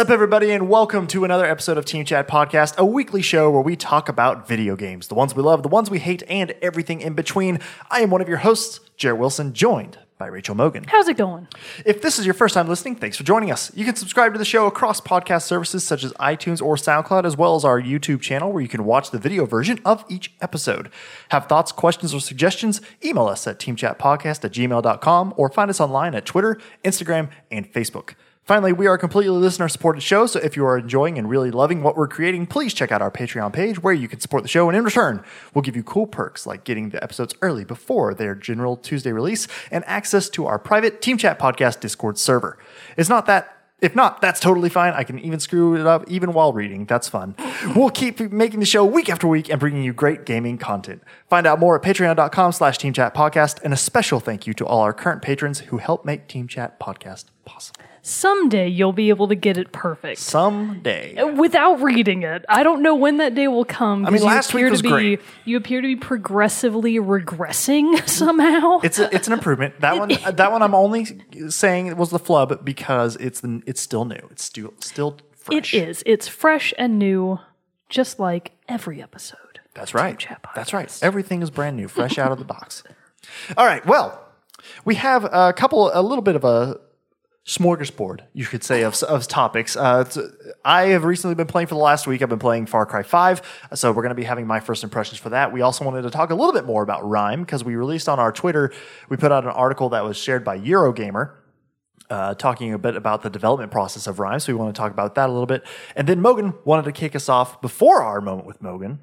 What's up, everybody, and welcome to another episode of Team Chat Podcast, a weekly show where we talk about video games, the ones we love, the ones we hate, and everything in between. I am one of your hosts, Jared Wilson, joined by Rachel Mogan. How's it going? If this is your first time listening, thanks for joining us. You can subscribe to the show across podcast services such as iTunes or SoundCloud, as well as our YouTube channel where you can watch the video version of each episode. Have thoughts, questions, or suggestions? Email us at teamchatpodcast at gmail.com or find us online at Twitter, Instagram, and Facebook. Finally, we are a completely listener supported show, so if you are enjoying and really loving what we're creating, please check out our Patreon page where you can support the show. And in return, we'll give you cool perks like getting the episodes early before their general Tuesday release and access to our private Team Chat Podcast Discord server. It's not that. If not, that's totally fine. I can even screw it up even while reading. That's fun. We'll keep making the show week after week and bringing you great gaming content. Find out more at patreon.com slash Team Chat Podcast. And a special thank you to all our current patrons who help make Team Chat Podcast possible. Someday you'll be able to get it perfect Someday. Uh, without reading it. I don't know when that day will come. I mean, last week appear was to be, great. You appear to be progressively regressing somehow. It's a, it's an improvement. That one that one I'm only saying it was the flub because it's the, it's still new. It's still still fresh. It is. It's fresh and new, just like every episode. That's right. That's right. Everything is brand new, fresh out of the box. All right. Well, we have a couple, a little bit of a smorgasbord, you could say, of, of topics. Uh, I have recently been playing for the last week. I've been playing Far Cry 5, so we're going to be having my first impressions for that. We also wanted to talk a little bit more about RiME because we released on our Twitter, we put out an article that was shared by Eurogamer. Uh, talking a bit about the development process of RiME, so we want to talk about that a little bit. And then Mogan wanted to kick us off before our moment with Mogan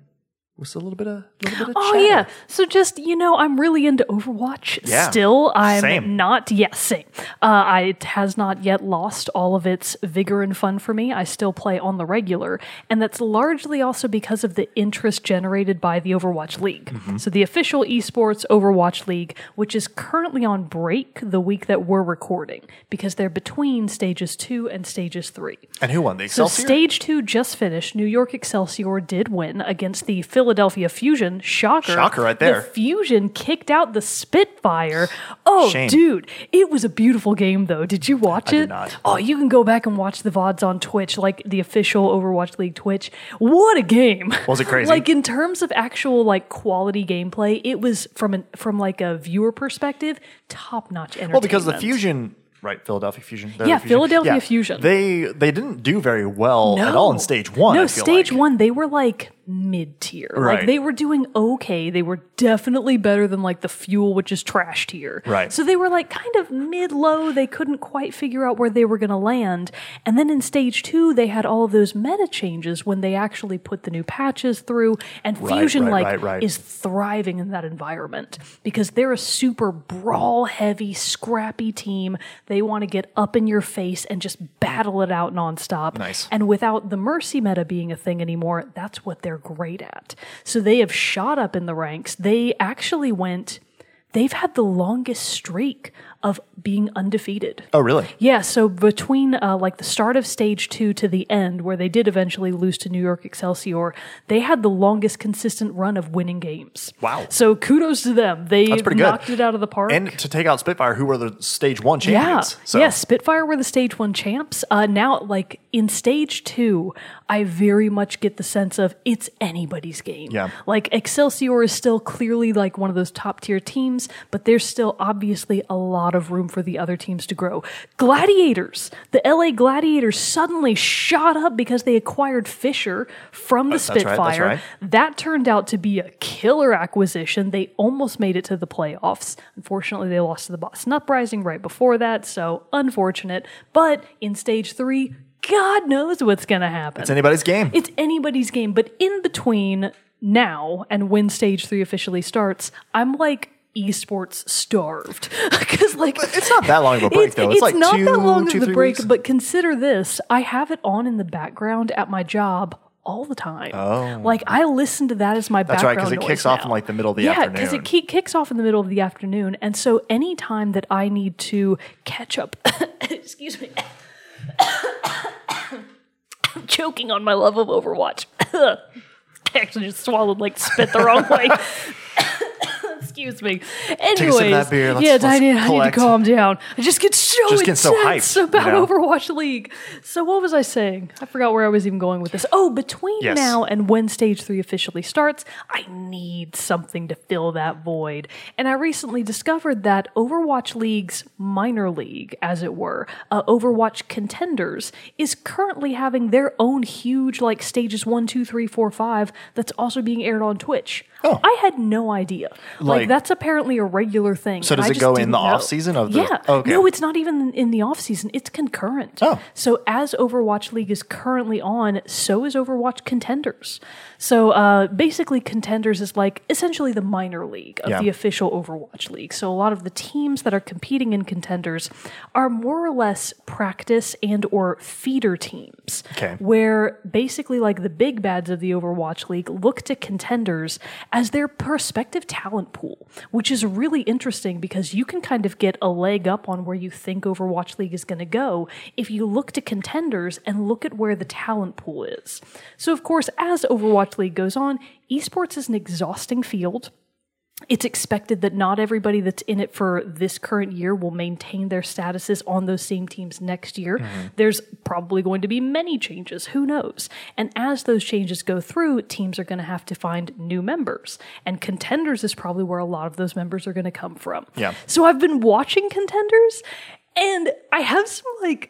with a little bit of, little bit of Oh chatter. yeah. So just you know, I'm really into Overwatch Yeah. still. I'm Same. not. Yes, same. Uh, I, it has not yet lost all of its vigor and fun for me. I still play on the regular, and that's largely also because of the interest generated by the Overwatch League. Mm-hmm. So the official esports Overwatch League, which is currently on break the week that we're recording, because they're between stages two and stages three. And who won the excelsior So stage two just finished. New York Excelsior did win against the Philadelphia Fusion. Shocker. Shocker right there. The Fusion kicked out the Spitfire. Oh, Shame. dude. It was a beautiful game, though. Did you watch it? did not. Oh, you can go back and watch the VODs on Twitch, like the official Overwatch League Twitch. What a game. Was it crazy? like in terms of actual like quality gameplay, it was from an from like a viewer perspective, top notch entertainment. well, because the Fusion, right? Philadelphia Fusion. Yeah, the Philadelphia Fusion. They they didn't do very well at all in stage one. No, I feel stage like. one, they were like mid tier. Right. Like they were doing okay. They were definitely better than like the fuel, which is trash tier. Right. So they were like kind of mid low. They couldn't quite figure out where they were going to land. And then in stage two, they had all of those meta changes when they actually put the new patches through. And Right, Fusion right, like right, is thriving in that environment because they're a super brawl heavy, scrappy team. They want to get up in your face and just battle it out nonstop. Nice. And without the mercy meta being a thing anymore, that's what they're great at. So they have shot up in the ranks. They actually went, they've had the longest streak of being undefeated. Oh, really? Yeah, so between uh, like the start of stage two to the end, where they did eventually lose to New York Excelsior, they had the longest consistent run of winning games. Wow. So kudos to them. They That's pretty good. knocked it out of the park. And to take out Spitfire, who were the stage one Yeah. champions. So Yeah, Spitfire were the stage one champs. Uh, now, like in stage two, I very much get the sense of it's anybody's game. Yeah. Like Excelsior is still clearly like one of those top tier teams, but there's still obviously a lot of room for the other teams to grow. Gladiators, the LA Gladiators suddenly shot up because they acquired Fissure from the right, that's Spitfire. right. That turned out to be a killer acquisition. They almost made it to the playoffs. Unfortunately, they lost to the Boston Uprising right before that, so unfortunate. But in stage three, God knows what's going to happen. it's anybody's game. It's anybody's game. But in between now and when stage three officially starts, I'm like esports starved because like it's not that long of a break, though. It's like not two- that long two, of a break. weeks. But consider this: I have it on in the background at my job all the time. Oh, like I listen to that as my background. That's right, background 'cause it kicks off in, like, the middle of the yeah, because it ke- kicks off in the middle of the afternoon, and so anytime that I need to catch up, excuse me. I'm choking on my love of Overwatch. I actually just swallowed like spit the wrong way. Excuse me. Anyways, that beer. Let's- yeah, let's I, need, I need to calm down. I just get so Just get so hyped, about you know? Overwatch League. So what was I saying? I forgot where I was even going with this. Oh, between Yes. now and when Stage Three officially starts, I need something to fill that void. And I recently discovered that Overwatch League's minor league, as it were, uh, Overwatch Contenders, is currently having their own huge like stages one, two, three, four, five. That's also being aired on Twitch. Oh. I had no idea. Like, Like- that's apparently a regular thing. So and does I it just go in didn't the know. off-season of the- Yeah. Okay. No, it's not even in the off season. It's concurrent. Oh. So as Overwatch League is currently on, so is Overwatch Contenders. So uh, basically, Contenders is like essentially the minor league of Yeah. the official Overwatch League. So a lot of the teams that are competing in Contenders are more or less practice and or feeder teams. Okay. Where basically like the big bads of the Overwatch League look to contenders as their prospective talent pool, which is really interesting because you can kind of get a leg up on where you think Overwatch League is going to go if you look to contenders and look at where the talent pool is. So, of course, as Overwatch League goes on, esports is an exhausting field it's expected that not everybody that's in it for this current year will maintain their statuses on those same teams next year. Mm-hmm. There's probably going to be many changes, who knows? And as those changes go through, teams are going to have to find new members. And contenders is probably where a lot of those members are going to come from. Yeah. So I've been watching contenders and I have some like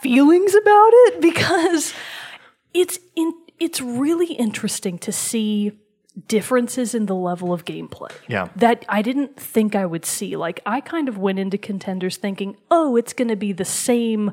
feelings about it because it's in it's really interesting to see differences in the level of gameplay. Yeah. That I didn't think I would see. Like I kind of went into contenders thinking, "Oh, it's going to be the same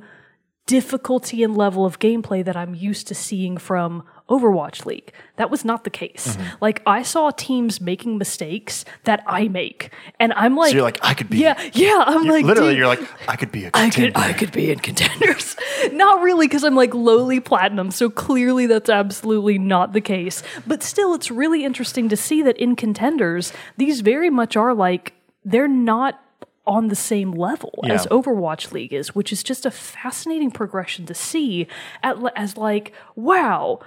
difficulty and level of gameplay that I'm used to seeing from Overwatch League." That was not the case. Mm-hmm. Like I saw teams making mistakes that I make, and I'm like, So you're like, I could be. yeah, yeah. I'm like, literally, you're like, I could be a I contender. could I could be in contenders. not really because I'm like lowly platinum, so clearly that's absolutely not the case. But still it's really interesting to see that in contenders, these very much are like they're not on the same level as Overwatch League is, which is just a fascinating progression to see at, as like, wow,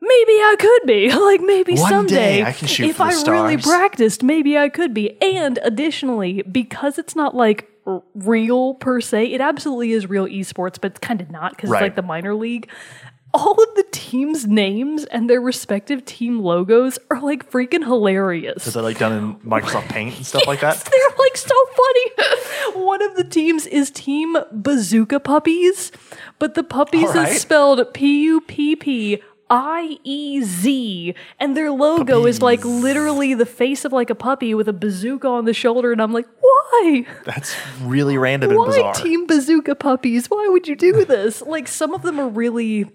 maybe I could be. Like maybe One someday day I can shoot if for the I really stars. practiced, maybe I could be. And additionally, because it's not like r- real per se, it absolutely is real esports, but it's kind of not because Right. it's like the minor league. All of the teams' names and their respective team logos are like freaking hilarious. Is that like done in Microsoft Paint and stuff like that? They're like so funny. One of the teams is Team Bazooka Puppies, but the puppies All right. is spelled P U P P I E Z, and their logo is like literally the face of like a puppy with a bazooka on the shoulder. And I'm like, why? That's really random and Why bizarre. Team Bazooka Puppies? Why would you do this? like some of them are really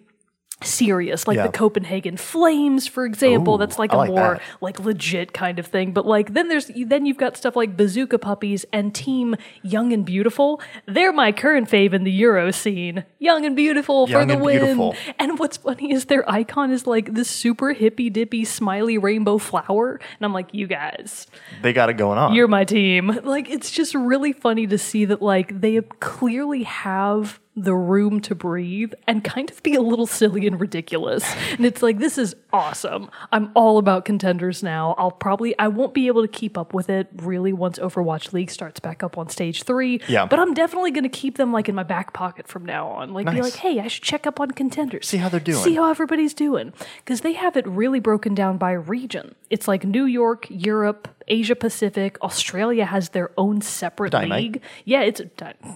serious, like Yeah. the Copenhagen Flames, for example. Ooh, that's like I a like more that. like legit kind of thing. But like then there's then you've got stuff like Bazooka Puppies and Team Young and Beautiful. They're my current fave in the Euro scene. Young and Beautiful for the win. Beautiful. And what's funny is their icon is like this super hippy dippy smiley rainbow flower. And I'm like, you guys, They got it going on. you're my team. Like it's just really funny to see that like they clearly have the room to breathe and kind of be a little silly and ridiculous. And it's like this is awesome. I'm all about contenders now. I'll probably I won't be able to keep up with it really once Overwatch League starts back up on stage 3. Yeah. But I'm definitely going to keep them like in my back pocket from now on. Like be like, "Hey, I should check up on contenders. See how they're doing. See how everybody's doing." Cuz they have it really broken down by region. It's like New York, Europe, Asia Pacific, Australia has their own separate Dynamite. league. Yeah, it's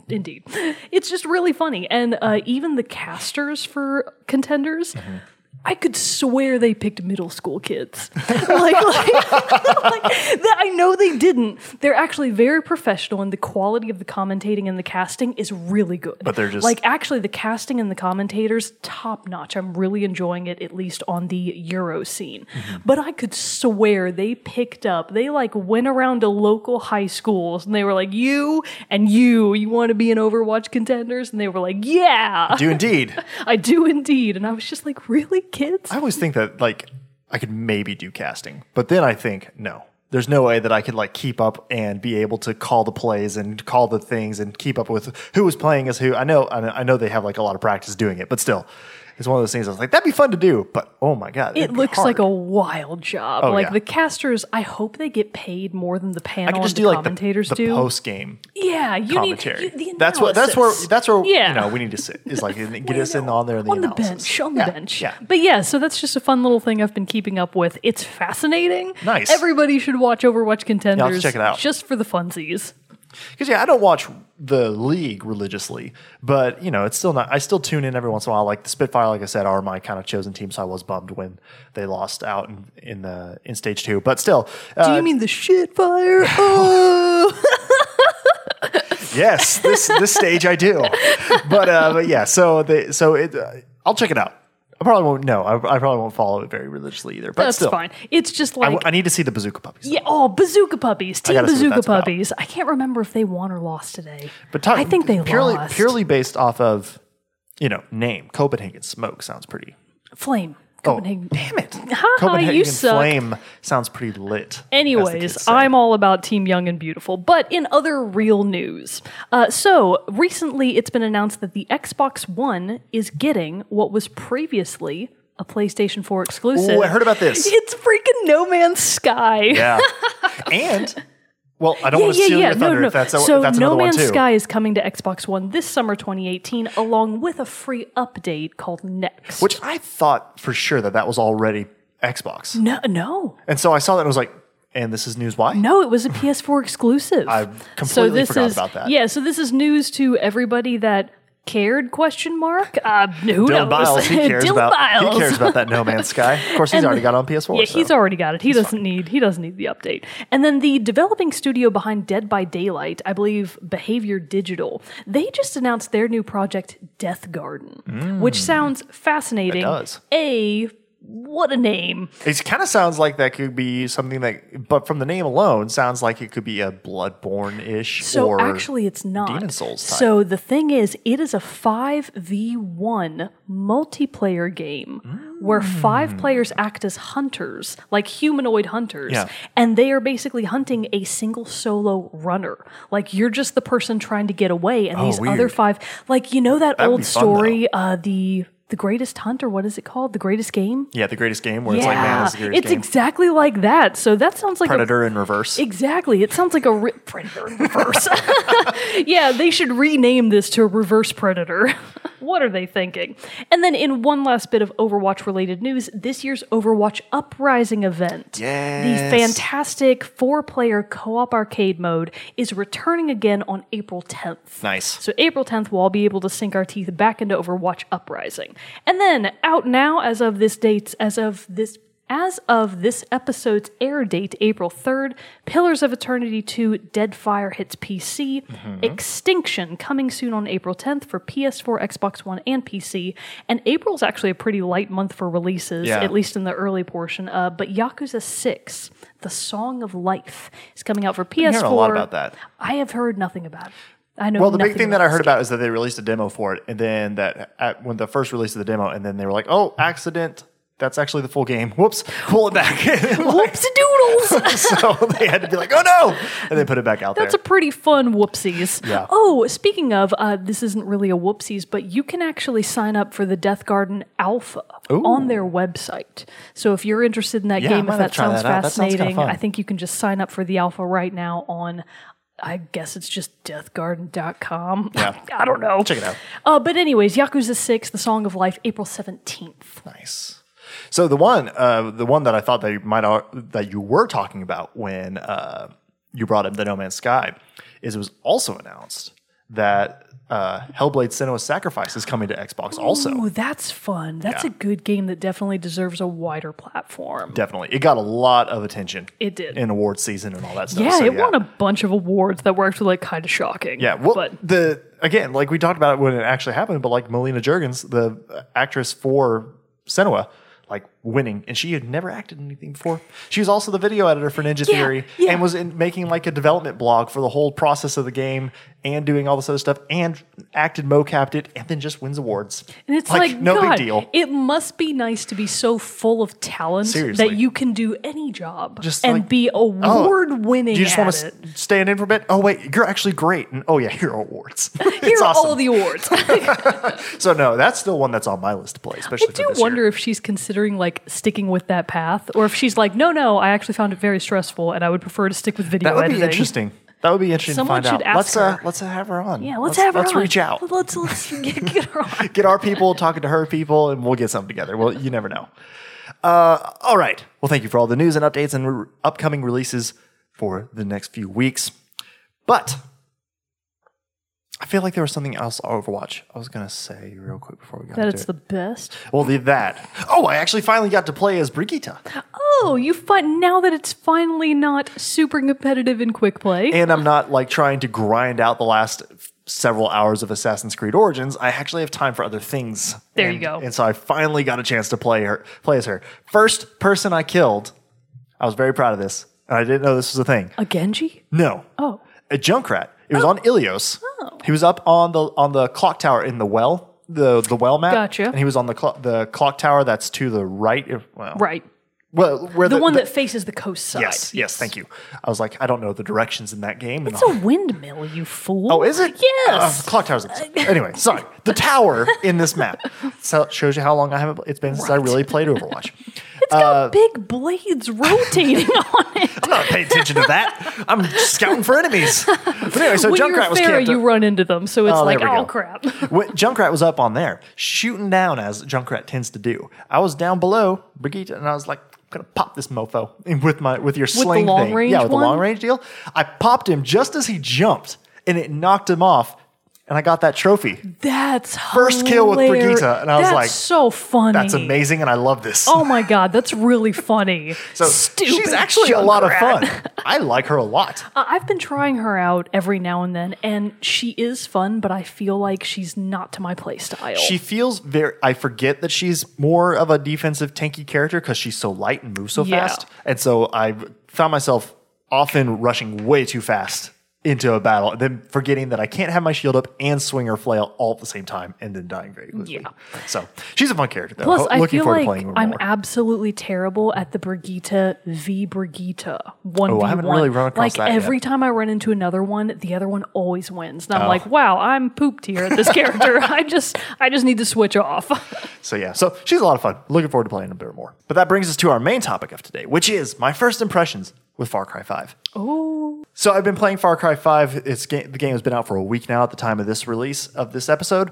indeed. It's just really funny, and uh, even the casters for contenders. Mm-hmm. I could swear they picked middle school kids. like, like, like, that- I know they didn't. They're actually very professional, and the quality of the commentating and the casting is really good. But they're just- like actually the casting and the commentators top notch. I'm really enjoying it, at least on the Euro scene. Mm-hmm. But I could swear they picked up. They like went around to local high schools, and they were like, "You and you, you want to be in Overwatch contenders?" And they were like, "Yeah, I Do indeed. I do indeed." And I was just like, "Really, kids?" I always think that like I could maybe do casting, but then I think no. There's no way that I could like keep up and be able to call the plays and call the things and keep up with who was playing as who. I know- I know they have like a lot of practice doing it, but still, It's one of those things I was like, that'd be fun to do, but oh my god, It looks like a wild job. Oh, like yeah. the casters, I hope they get paid more than the panel. I could just do the like the, commentators the do. post game yeah, you commentary. need you, the that's what that's where that's where Yeah. you know we need to sit is like get us in on there in the on the analysis. bench, on the Yeah, bench. Yeah, But yeah, so that's just a fun little thing I've been keeping up with. It's fascinating. Nice. Everybody should watch Overwatch Contenders. check it out. Just for the funsies. Because yeah, I don't watch the league religiously, but you know it's still not. I still tune in every once in a while. Like the Spitfire, like I said, are my kind of chosen team, so I was bummed when they lost out in, in the in stage two. But still, Do uh, you mean the shit fire? Oh. yes, this this stage I do. But uh, but yeah, so they so it uh, I'll check it out. I probably won't. No, I, I probably won't follow it very religiously either. But That's still, fine. It's just I, like w- I need to see the bazooka puppies. Yeah, oh, Bazooka Puppies, Team gotta see what Bazooka that's about. Puppies. I can't remember if they won or lost today. But talk, I think they purely lost. purely based off of you know name Copenhagen Smoke sounds pretty. Flame. Oh, damn it! Ha, Copenhagen you suck. Flame sounds pretty lit. Anyways. I'm all about Team Young and Beautiful. But in other real news, uh, so recently it's been announced that the Xbox One is getting what was previously a PlayStation 4 exclusive. Ooh, I heard about this. It's freaking No Man's Sky. yeah, and well, I don't Yeah, want to yeah, steal yeah. your No, thunder no. if that's a, so that's No Man's. Sky is coming to Xbox One this summer 2018, along with a free update called Next. Which I thought for sure that that was already Xbox, no, no, and so I saw that and was like, and this is news. Why? no, it was a PS4 exclusive. I so completely this forgot is, about that. Yeah, so this is news to everybody that cared? Question mark. Uh, who Dylan knows? Biles, he cares Dylan about Biles. he cares about that No Man's Sky. Of course, he's already got it on PS4. Yeah, so. he's already got it. He doesn't need he doesn't need the update. And then the developing studio behind Dead by Daylight, I believe Behavior Digital, they just announced their new project Death Garden, which sounds fascinating. Mm. does. A what a name. It kind of sounds like that could be something that, but from the name alone, sounds like it could be a Bloodborne ish. So actually it's not. Demon Souls type. So the thing is it is a 5v1 multiplayer game where five players act as hunters, like humanoid hunters, Yeah. and they are basically hunting a single solo runner. Like you're just the person trying to get away and Oh, these other five like you know that That would old fun, story uh the the greatest hunt or what is it called? The greatest game? yeah, the greatest game where it's like, man, is the greatest it's game. exactly like that. So that sounds like a Predator in reverse. Exactly. It sounds like a ri- predator in reverse. yeah, they should rename this to Reverse Predator. what are they thinking? And then, in one last bit of Overwatch related news, this year's Overwatch Uprising event, Yes. the fantastic four player co op arcade mode, is returning again on April 10th. nice. So April 10th, we'll all be able to sink our teeth back into Overwatch Uprising. And then out now, as of this date, as of this as of this episode's air date, April 3rd, Pillars of Eternity 2 Deadfire hits PC. Mm-hmm. Extinction coming soon on April 10th for PS4, Xbox One, and PC. And April's actually a pretty light month for releases, Yeah. at least in the early portion. Uh, but Yakuza 6, The Song of Life, is coming out for PS4. hearing a lot about that. I have heard nothing about it. I know Well, the big thing that I heard game. about is that they released a demo for it, and then that at, when the first release of the demo, and then they were like, "Oh, accident! That's actually the full game. Whoops! Pull it back." Whoopsie doodles. so they had to be like, "Oh no!" and they put it back out there. That's a pretty fun whoopsies. Yeah. Oh, speaking of, uh, this isn't really a whoopsies, but you can actually sign up for the Death Garden Alpha on their website. So if you're interested in that Yeah, game, if that sounds that out. That sounds fascinating. I think you can just sign up for the Alpha right now on. I guess it's just deathgarden.com. Yeah. I don't know. Check it out. Uh, but anyways, Yakuza 6, The Song of Life, April 17th. Nice. So the one, uh, the one that I thought that you might that you were talking about when uh, you brought up the No Man's Sky is it was also announced that uh, Hellblade: Senua's Sacrifice is coming to Xbox. Also, Ooh, that's fun. That's Yeah. a good game that definitely deserves a wider platform. definitely, it got a lot of attention. It did. in award season and all that stuff. Yeah, So, it won a bunch of awards that were actually like kind of shocking. Yeah, well, but the again, like we talked about it when it actually happened, but like Melina Juergens, the actress for Senua, like winning, and she had never acted in anything before. She was also the video editor for Ninja Yeah, Theory yeah. and was in making like a development blog for the whole process of the game and doing all this other stuff and acted, mocapped it, and then just wins awards. And it's like, no God, big deal. It must be nice to be so full of talent Seriously. that you can do any job Just and like- be oh, award winning. Do you just want to it. stand in for a bit? Oh wait, you're actually great. And oh yeah, here are awards. Here are awesome. all the awards. So no, that's still one that's on my list to play, especially for do wonder year. if she's considering like sticking with that path, or if she's like, no, no, I actually found it very stressful, and I would prefer to stick with video editing. That would editing. be interesting. That would be interesting Someone to find should out. ask let's uh, let's have her on. Yeah, let's, have her. Let's on. reach out. Let's let's get, get her on. get our people talking to her people, and we'll get something together. Well, you never know. Uh, all right. Well, thank you for all the news and updates and re- upcoming releases for the next few weeks. But I feel like there was something else Overwatch I was gonna say real quick before we got That into it's it. the best. well, the that. Oh, I actually finally got to play as Brigitte, Oh, you find now that it's finally not super competitive in quick play. and I'm not like trying to grind out the last several hours of Assassin's Creed Origins. I actually have time for other things. There you go. And so I finally got a chance to play her, play as her. First person I killed. I was very proud of this, and I didn't know this was a thing. a Genji? No, Oh, a Junkrat. It was on Ilios. Oh. He was up on the on the clock tower in the well, the the well map. Gotcha. And he was on the clo- the clock tower that's to the right. Well, right. Well, where The, the, one the- that faces the coast side. Yes, yes, thank you. I was like, I don't know the directions in that game. and It's a windmill, you fool. Oh, is it? Yes. Uh, clock towers. Anyway, sorry. The tower in this map so shows you how long I haven't. It's been since I really played Overwatch. it's got uh, big blades rotating on it. I'm not paying attention to that. I'm scouting for enemies. But anyway, so when Junkrat was camped. you run into them, so it's Oh, like, oh go. crap. When Junkrat was up on there, shooting down as Junkrat tends to do. I was down below Brigitte, and I was like, I'm gonna pop this mofo with my with your sling long thing. yeah, with one? the long range deal. I popped him just as he jumped, and it knocked him off, and I got that trophy. That's First kill with hilarious. Brigitte, and I was like, so funny. That's amazing, and I love this. Oh my god, that's really funny. so Stupid she's actually a lot of fun. I like her a lot. Uh, I've been trying her out every now and then, and she is fun, but I feel like she's not to my play style. She feels very. I forget that she's more of a defensive tanky character because she's so light and moves so Yeah. fast, and so I found myself often rushing way too fast into a battle, and then forgetting that I can't have my shield up and swing her flail all at the same time, and then dying very quickly. Yeah. So she's a fun character. Though. Plus, Ho- I looking feel forward like to playing I'm more. absolutely terrible at the Brigitte v Brigitte one Oh, I haven't really run across Like that every time I run into another one, the other one always wins, and I'm Oh. like, wow, I'm pooped here at this character. I just, I just need to switch off. So yeah, so she's a lot of fun. Looking forward to playing a bit more. But that brings us to our main topic of today, which is my first impressions with Far Cry 5. oh, So I've been playing Far Cry 5. It's ga- the game has been out for a week now at the time of this release of this episode.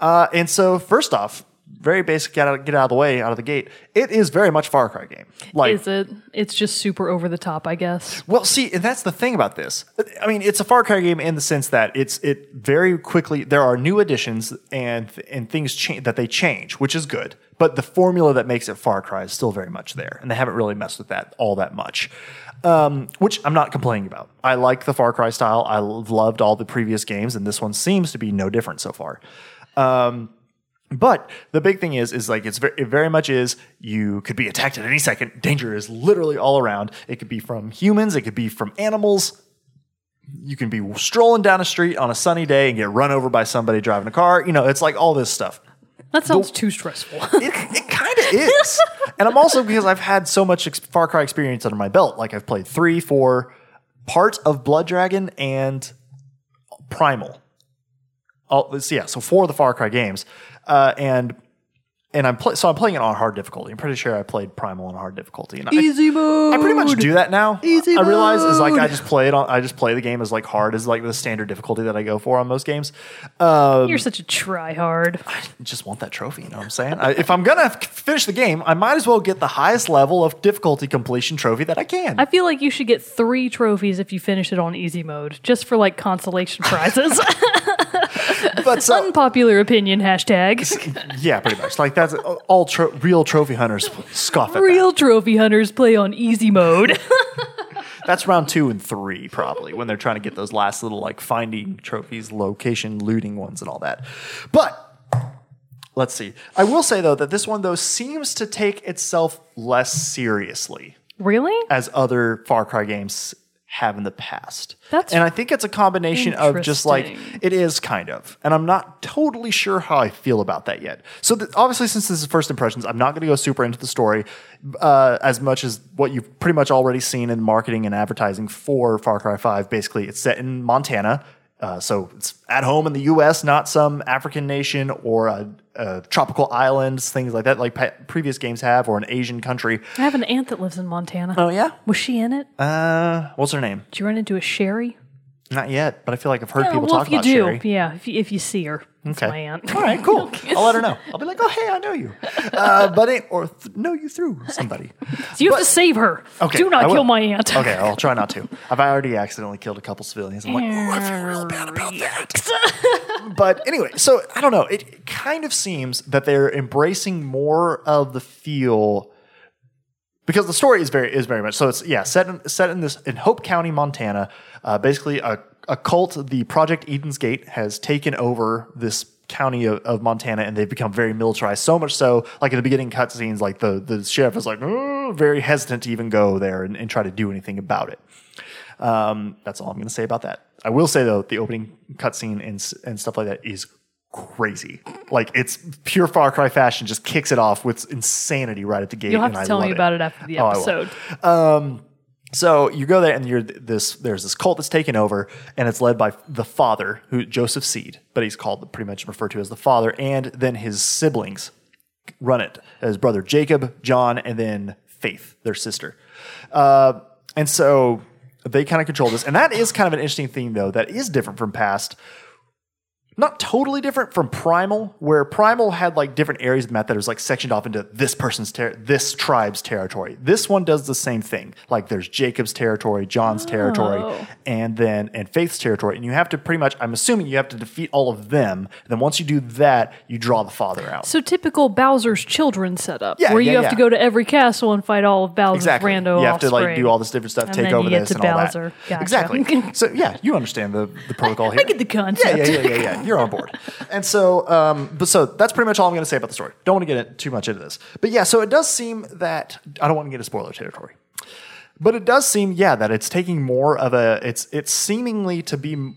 Uh, and so first off, very basic get out, get out of the way out of the gate. It is very much Far Cry game. Like is it? It's just super over the top, I guess. well, see, and that's the thing about this. I mean, it's a Far Cry game in the sense that it's it very quickly there are new additions and and things change that they change, which is good. But the formula that makes it Far Cry is still very much there, and they haven't really messed with that all that much. Um, which I'm not complaining about. I like the Far Cry style. I loved all the previous games, and this one seems to be no different so far. But the big thing is, is like it's very, it very much is you could be attacked at any second. Danger is literally all around. It could be from humans. It could be from animals. You can be strolling down a street on a sunny day and get run over by somebody driving a car. You know, it's like all this stuff. That sounds too stressful. It, it kind of is. and I'm also because I've had so much ex- Far Cry experience under my belt. Like I've played three, four, part of Blood Dragon and Primal. Oh, yeah. So four of the Far Cry games, uh, and and I'm play, so I'm playing it on hard difficulty. I'm pretty sure I played Primal on hard difficulty. And I, Easy mode. I pretty much do that now. Easy I realize is like I just play it on. I just play the game as like hard as like the standard difficulty that I go for on most games. Um, You're such a tryhard. I just want that trophy. You know what I'm saying? I, if I'm gonna finish the game, I might as well get the highest level of difficulty completion trophy that I can. I feel like you should get three trophies if you finish it on easy mode, just for like consolation prizes. but so Unpopular opinion hashtag. yeah, pretty much. Like that's all tro- real trophy hunters scoff at Real trophy hunters play on easy mode. That's round two and three probably when they're trying to get those last little like finding trophies, location, looting ones, and all that. But let's see. I will say though that this one though seems to take itself less seriously Really? as other Far Cry games have in the past. That's and I think it's a combination of just like it is kind of, and I'm not totally sure how I feel about that yet. So th- obviously, since this is first impressions, I'm not going to go super into the story uh, as much as what you've pretty much already seen in marketing and advertising for Far Cry Five. Basically, it's set in Montana. Uh, so it's at home in the U.S., not some African nation or a, a tropical islands, things like that, like pa- previous games have, or an Asian country. I have an aunt that lives in Montana. Oh yeah, Was she in it? uh, what's her name? Did you run into a Sherry? Not yet, but I feel like I've heard Yeah, people well, talk if you about do, Sherry. yeah, if you, if you see her, Okay. my aunt. All right, cool. I'll let her know. I'll be like, oh, hey, I know you. Uh, but it, or th- know you through somebody. So you have to save her. Okay, Do not kill my aunt. Okay, I'll try not to. I've already accidentally killed a couple civilians. I'm like, oh, I feel real bad about that. but anyway, so I don't know. It kind of seems that they're embracing more of the feel because the story is very is very much so. It's yeah set in, set in this in Hope County, Montana. Uh, basically, a, a cult, the Project Eden's Gate, has taken over this county of, of Montana, and they've become very militarized. So much so, like in the beginning cutscenes, like the the sheriff is like "Oh," very hesitant to even go there and, and try to do anything about it. Um, that's all I'm going to say about that. I will say though, the opening cutscene and and stuff like that is crazy. Like it's pure Far Cry fashion, just kicks it off with insanity right at the gate. You'll have and to I tell me it. about it after the Oh, episode. So you go there and you're this. There's this cult that's taken over, and it's led by the father, who Joseph Seed, but he's called pretty much referred to as the father, and then his siblings run it. His brother Jacob, John, and then Faith, their sister. Uh, and so they kind of control this, and that is kind of an interesting thing, though. That is different from past. Not totally different from Primal, where Primal had like different areas of the map that was like sectioned off into this person's ter- this tribe's territory. This one does the same thing. Like there's Jacob's territory, John's oh. territory, Oh. and then and Faith's territory. And you have to pretty much, I'm assuming you have to defeat all of them. And then once you do that, you draw the father out. So typical Bowser's children setup, Yeah, where you have yeah. to go to every castle and fight all of Bowser's Exactly. rando you have to like do all this different stuff, And take over this and all that. Gotcha. Exactly. so yeah, you understand the, the protocol here. I get the concept. Yeah, yeah, yeah, yeah, yeah. You're on board. And so, um, but so that's pretty much all I'm going to say about the story. Don't want to get too much into this, but yeah. So it does seem that I don't want to get into spoiler territory, but it does seem yeah that it's taking more of a it's it's seemingly to be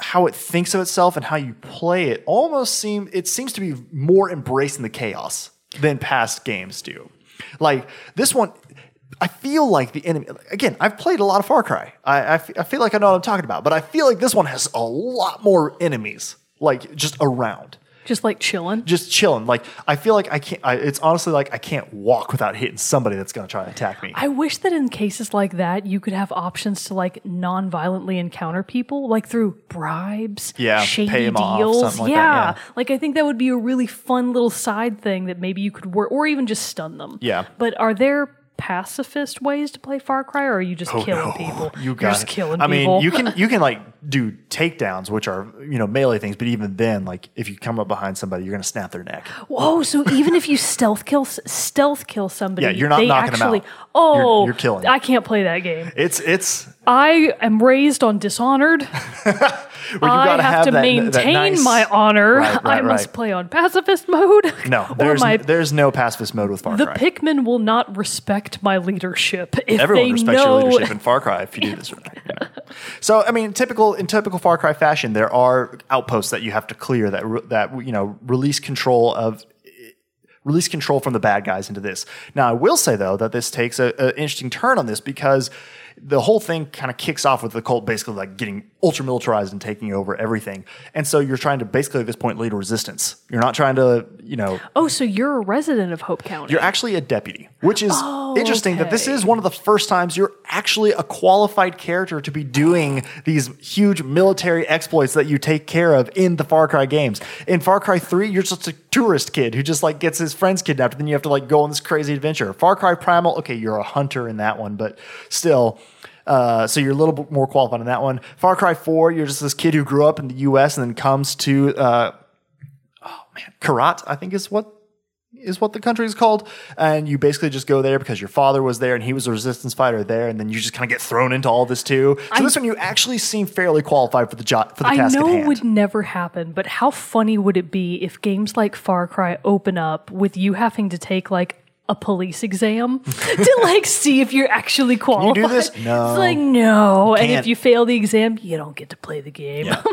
how it thinks of itself and how you play it almost seem it seems to be more embracing the chaos than past games do. Like this one, I feel like the enemy. Again, I've played a lot of Far Cry. I, I, f- I feel like I know what I'm talking about, but I feel like this one has a lot more enemies, like just around, Just like chilling. just chilling. Like I feel like I can't. I, it's honestly like I can't walk without hitting somebody that's going to try to attack me. I wish that in cases like that, you could have options to like non-violently encounter people, like through bribes, Yeah, shady pay 'em off, deals. something like that, yeah. yeah. like I think that would be a really fun little side thing that maybe you could work, or even just stun them. Yeah. But are there pacifist ways to play Far Cry, or are you just oh, killing Oh, No, people? You You're just it. killing I people. mean, you can you can like do takedowns, which are you know melee things, but even then, like if you come up behind somebody, you're going to snap their neck. Whoa! So even if you stealth kill stealth kill somebody, Yeah, you're not they knocking actually. out. Oh, You're- you're killing. I can't play that game. It's it's I am raised on Dishonored. where you I got to have, to that, maintain that nice- my honor. Right, right, I must play on pacifist mode. No, there's my there's no pacifist mode with Far the Cry. The Pikmin will not respect my leadership if Everyone they respects know. your leadership in Far Cry if you do this right. you know. So I mean, typical in typical Far Cry fashion, there are outposts that you have to clear that re- that you know release control of release control from the bad guys into this. Now, I will say though that this takes a, a interesting turn on this because the whole thing kind of kicks off with the cult basically like getting ultra militarized and taking over everything. And so you're trying to basically at this point lead a resistance. You're not trying to, you know, Oh, so you're a resident of Hope County. you're actually a deputy, which is oh, interesting that this is one of the first times you're actually a qualified character to be doing these huge military exploits that you take care of in the Far Cry games. In Far Cry 3, you're just a tourist kid who just like gets his friends kidnapped and then you have to like go on this crazy adventure. Far Cry Primal, okay, you're a hunter in that one, but still uh, so you're a little bit more qualified in that one. Far Cry 4, you're just this kid who grew up in the US and then comes to uh, oh man, Kyrat, I think is what is what the country is called, and you basically just go there because your father was there and he was a resistance fighter there, and then you just kind of get thrown into all this too. So this one you actually seem fairly qualified for the job for the I task know it would never happen, but how funny would it be if games like Far Cry open up with you having to take like a police exam to like see if you're actually qualified? you do this? No. It's like no. And if you fail the exam, you don't get to play the game.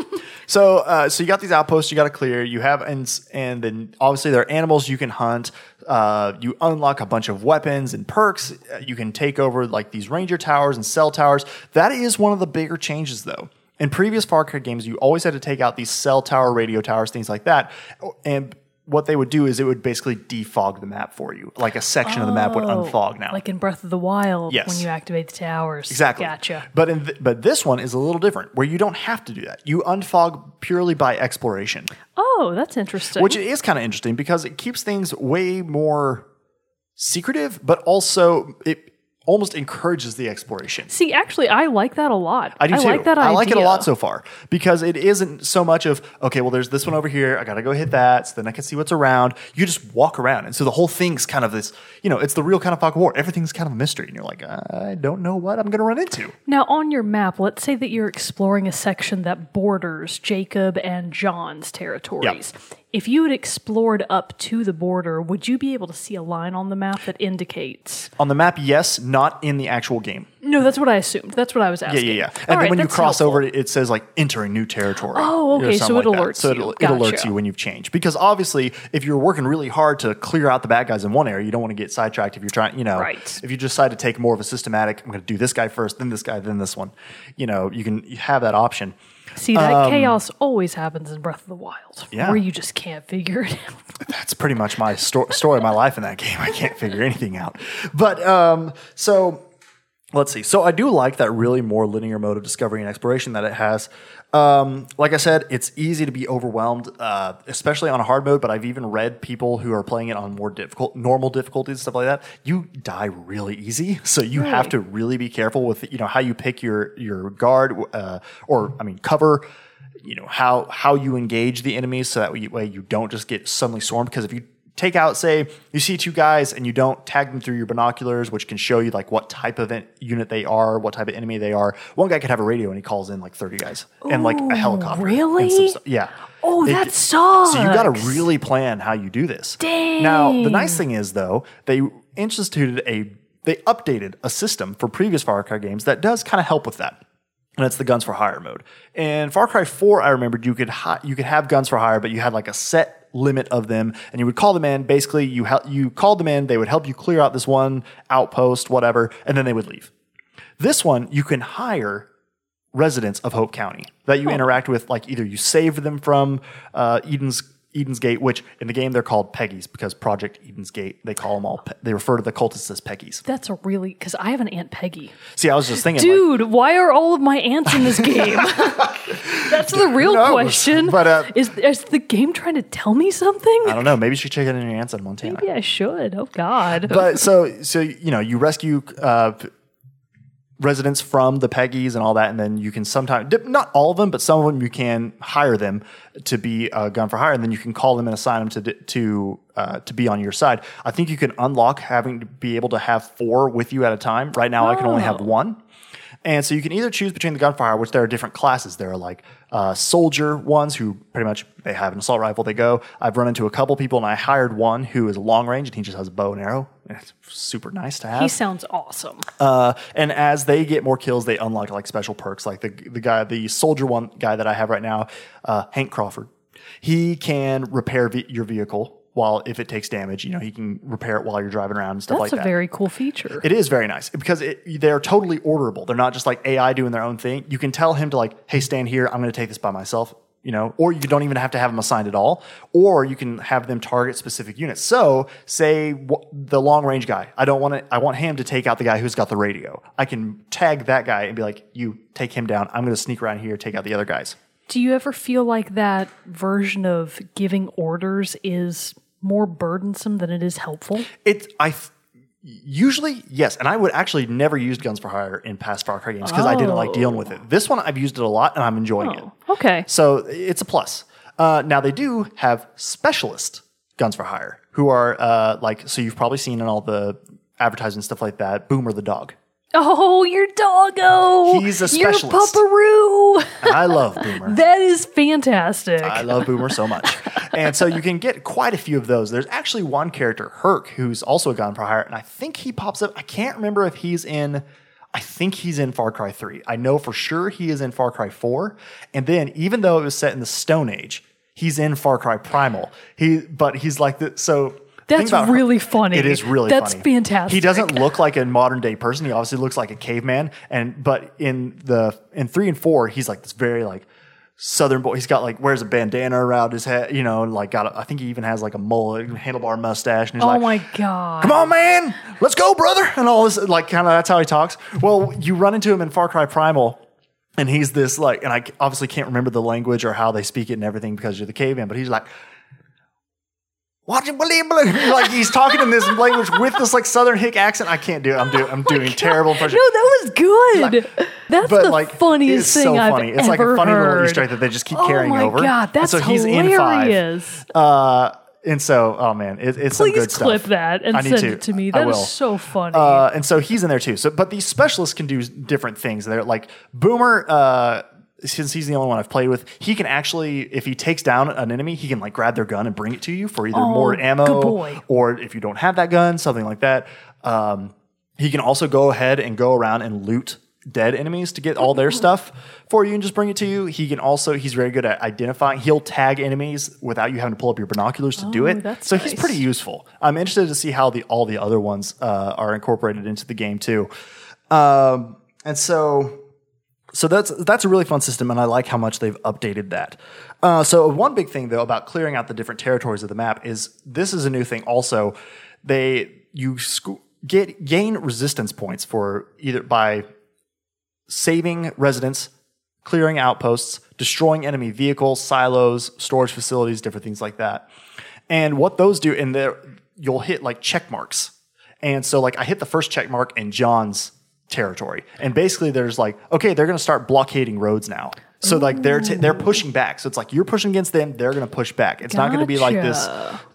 So, uh, so you got these outposts you got to clear. You have, and, and then obviously there are animals you can hunt. Uh, you unlock a bunch of weapons and perks. Uh, You can take over like these ranger towers and cell towers. That is one of the bigger changes, though. In previous Far Cry games, you always had to take out these cell tower, radio towers, things like that, and what they would do is it would basically defog the map for you. Like a section of the map would Oh, unfog now. Like in Breath of the Wild Yes. when you activate the towers. Exactly. Gotcha. But in th- but this one is a little different, where you don't have to do that. You unfog purely by exploration, Oh, that's interesting. which is kind of interesting because it keeps things way more secretive, but also it almost encourages the exploration. See, actually, I like that a lot. I do too. like that I idea. like it a lot so far because it isn't so much of okay. Well, there's this one over here. I gotta go hit that, so then I can see what's around. You just walk around, and so the whole thing's kind of this. You know, it's the real kind of fog of war. Everything's kind of a mystery, and you're like, I don't know what I'm gonna run into. Now, on your map, let's say that you're exploring a section that borders Jacob and John's territories. If you had explored up to the border, would you be able to see a line on the map that indicates? On the map, yes, not in the actual game. No, that's what I assumed. That's what I was asking. yeah, yeah. yeah. And then right, when you cross helpful. over, it says like entering new territory. Oh, okay, so it like alerts So you. it, it alerts you when you've changed. Because obviously, if you're working really hard to clear out the bad guys in one area, you don't want to get sidetracked. If you're trying, you know, Right. if you decide to take more of a systematic, I'm going to do this guy first, then this guy, then this one. You know, you can have that option. See, that chaos always happens in Breath of the Wild, Um, Yeah. where you just can't figure it out. That's pretty much my sto- story of my life in that game. I can't figure anything out. But um, so let's see. So I do like that really more linear mode of discovery and exploration that it has. Um, like I said, it's easy to be overwhelmed, uh, especially on a hard mode. But I've even read people who are playing it on more difficult, normal difficulties, stuff like that. You die really easy, so you have to really be careful with you know how you pick your your guard, uh, or I mean cover. You know how how you engage the enemies, so that way you don't just get suddenly swarmed. Because if you take out, say, you see two guys and you don't tag them through your binoculars, which can show you like what type of en- unit they are, what type of enemy they are. One guy could have a radio and he calls in like 30 guys and like a helicopter. really? Yeah. Oh, It- that sucks. So you got to really plan how you do this. Dang. Now, the nice thing is though, they instituted a, they updated a system for previous Far Cry games that does kind of help with that and it's the guns for hire mode. In Far Cry 4, I remembered you could hi- you could have guns for hire, but you had like a set limit of them, and you would call them in. Basically, you hel- you called them in, they would help you clear out this one outpost, whatever, and then they would leave. This one, you can hire residents of Hope County that you interact with. Like either you save them from uh, Eden's Eden's Gate, which in the game they're called Peggies because Project Eden's Gate. They call them all. Pe- they refer to the cultists as Peggies. That's a really because I have an Aunt Peggy. See, I was just thinking, like, Dude, why are all of my aunts in this game? That's the real knows? question. But, uh, is is the game trying to tell me something? I don't know. Maybe you should check in your answer in Montana. Maybe I should. Oh God. but so so you know you rescue uh, residents from the Peggies and all that, and then you can sometimes not all of them, but some of them you can hire them to be a gun for hire, and then you can call them and assign them to to uh, to be on your side. I think you can unlock having to be able to have four with you at a time. Right now, I can only have one. And so you can either choose between the gunfire, which there are different classes. There are like uh, soldier ones who pretty much they have an assault rifle. They go. I've run into a couple people, and I hired one who is long range, and he just has a bow and arrow. It's super nice to have. he sounds awesome. Uh, and as they get more kills, they unlock like special perks. Like the the guy, the soldier one guy that I have right now, uh, Hank Crawford. He can repair ve- your vehicle while if it takes damage. You know, he can repair it while you're driving around and stuff That's like a that. very cool feature. It is very nice because it, they're totally orderable. They're not just like AI doing their own thing. You can tell him to like, hey, stand here. I'm going to take this by myself. You know, or you don't even have to have them assigned at all, or you can have them target specific units. So, say the long range guy, I don't want to. I want him to take out the guy who's got the radio. I can tag that guy and be like, "You take him down. I'm going to sneak around here, take out the other guys." Do you ever feel like that version of giving orders is more burdensome than it is helpful? It I usually yes, and I would actually never use guns for hire in past Far Cry games because I didn't like dealing with it. This one I've used it a lot and I'm enjoying it. Okay. So it's a plus. Uh, now they do have specialist guns for hire who are uh, like so you've probably seen in all the advertising stuff like that. Boomer the dog. Oh, your doggo. He's a specialist. Your pupperoo. I love Boomer. that is fantastic. I love Boomer so much. And so you can get quite a few of those. There's actually one character, Herc, who's also a gun for hire, and I think he pops up. I can't remember if he's in. I think he's in Far Cry 3. I know for sure he is in Far Cry 4. And then, even though it was set in the Stone Age, he's in Far Cry Primal. He, but he's like the so. That's really funny. It is really That's funny. fantastic. He doesn't look like a modern day person. He obviously looks like a caveman. And but in the in three and four, he's like this very like southern boy. He's got like wears a bandana around his head, you know, and like got a, I think he even has like a mullet, handlebar mustache. And he's oh like, my god. "Come on, man, let's go, brother!" And all this like kind of that's how he talks. Well, you run into him in Far Cry Primal. And he's this like, and I obviously can't remember the language or how they speak it and everything because you're the caveman. But he's like, Watch it, believe, believe. Like he's talking in this language with this like southern hick accent. I can't do it. I'm doing. I'm doing terrible impression. No, that was good. That's but the like funniest it's thing so I've funny. It's like a ever funny little heard. Easter egg that they just keep oh carrying my over. god, And that's so he's in five. hilarious. Uh, and so, oh man, it, it's some Please good clip stuff. that and send it to me. That is so funny. Uh, and so he's in there too. So, but these specialists can do different things. They're like Boomer. Uh, since he's the only one I've played with, he can actually, if he takes down an enemy, he can like grab their gun and bring it to you for either Oh, more ammo, good boy. or if you don't have that gun, something like that. Um, he can also go ahead and go around and loot dead enemies to get all their stuff for you and just bring it to you. He can also, he's very good at identifying. He'll tag enemies without you having to pull up your binoculars to do Oh, it. that's so he's pretty useful. I'm interested to see how the all the other ones uh, are incorporated into the game too. Um, and so so that's that's a really fun system, and I like how much they've updated that. Uh, so one big thing though about clearing out the different territories of the map is this is a new thing. Also, they you sc- get gain resistance points for either by saving residents, clearing outposts, destroying enemy vehicles, silos, storage facilities, different things like that. And what those do, and there you'll hit like check marks. And so like I hit the first check mark in John's territory. And basically there's like, okay, they're going to start blockading roads now. So like they're t- they're pushing back. So it's like you're pushing against them, they're going to push back. It's not going to be like this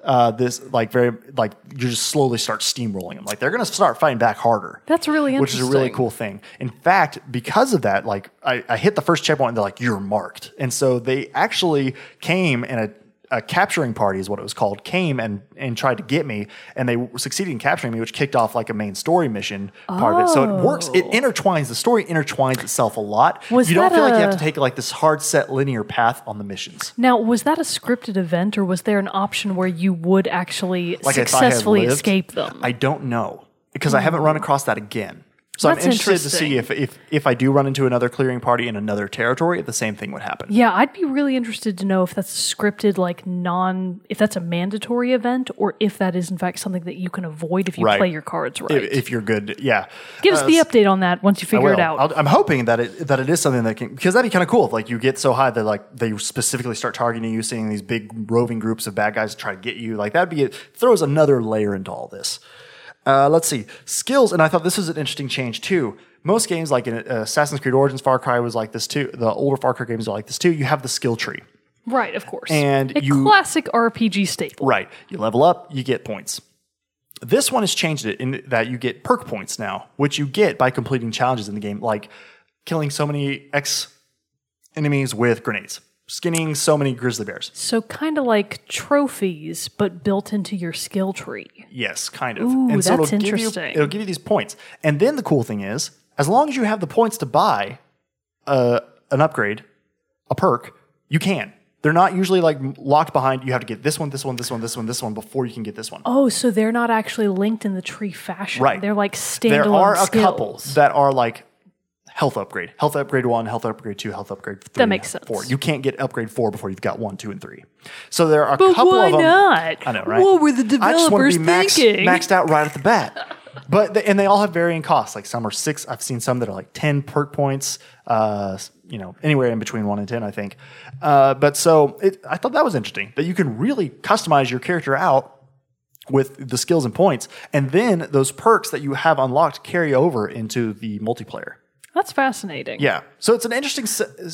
uh this like very like you just slowly start steamrolling them. Like they're going to start fighting back harder. That's really Which is a really cool thing. In fact, because of that, like I, I hit the first checkpoint and they're like, you're marked. And so they actually came and a, a capturing party is what it was called, came and, and tried to get me. And they succeeded in capturing me, which kicked off like a main story mission part of it. So it works, it oh. intertwines, the story intertwines itself a lot. Oh. Was you don't feel like you have to take like this hard set linear path on the missions. now, was that a scripted event, or was there an option where you would actually Like if I had successfully lived, escape them? I don't know because I haven't run hmm. across that again. So That's I'm interested to see if, if if I do run into another clearing party in another territory, if the same thing would happen. yeah, I'd be really interested to know if that's a scripted, like non, if that's a mandatory event, or if that is in fact something that you can avoid if you Right. play your cards right. If, if you're good, yeah. Give us Uh, the update on that once you figure it out. I'll- I'm hoping that it that it is something that can because that'd be kind of cool. If like you get so high that like they specifically start targeting you, seeing these big roving groups of bad guys try to get you. Like that'd be it throws another layer into all this. Uh, let's see skills, and I thought this was an interesting change too. Most games like in uh, Assassin's Creed Origins, Far Cry was like this too. The older Far Cry games are like this too. You have the skill tree. right, of course. And a you- classic RPG staple. Right. You level up, you get points. This one has changed it in that you get perk points now, which you get by completing challenges in the game, like killing so many X enemies with grenades, skinning so many grizzly bears. So kind of like trophies, but built into your skill tree. Yes, kind of. Ooh, so that's it'll give you- interesting. it'll give you these points. And then the cool thing is, as long as you have the points to buy uh, an upgrade, a perk, you can. They're not usually like locked behind. You have to get this one, this one, this one, this one, this one before you can get this one. Oh, so they're not actually linked in the tree fashion. Right. They're like standalone there are a skills. couple that are like health upgrade, health upgrade one, health upgrade two, health upgrade three. That makes sense. Four. You can't get upgrade four before you've got one, two, and three. So there are a But couple why of them. not? I know, right? What were the I just to developers be max, thinking? maxed out right at the bat. But and they all have varying costs. Like some are six. I've seen some that are like ten perk points. Uh, you know, anywhere in between one and ten, I think. Uh, but so it, I thought that was interesting that you can really customize your character out with the skills and points, and then those perks that you have unlocked carry over into the multiplayer. That's fascinating. Yeah, so it's an interesting,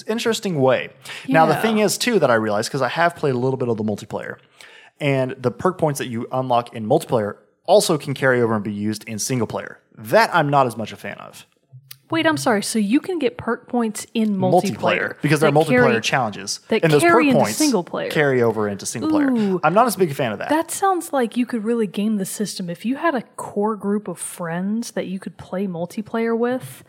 interesting way. Now the thing is too that I realized because I have played a little bit of the multiplayer, and the perk points that you unlock in multiplayer also can carry over and be used in single player. That I'm not as much a fan of. Wait, I'm sorry. So you can get perk points in multiplayer, because they're multiplayer carry- challenges, that and those carry perk into points single player. carry over into single player. I'm not as big a fan of that. That sounds like you could really game the system if you had a core group of friends that you could play multiplayer with.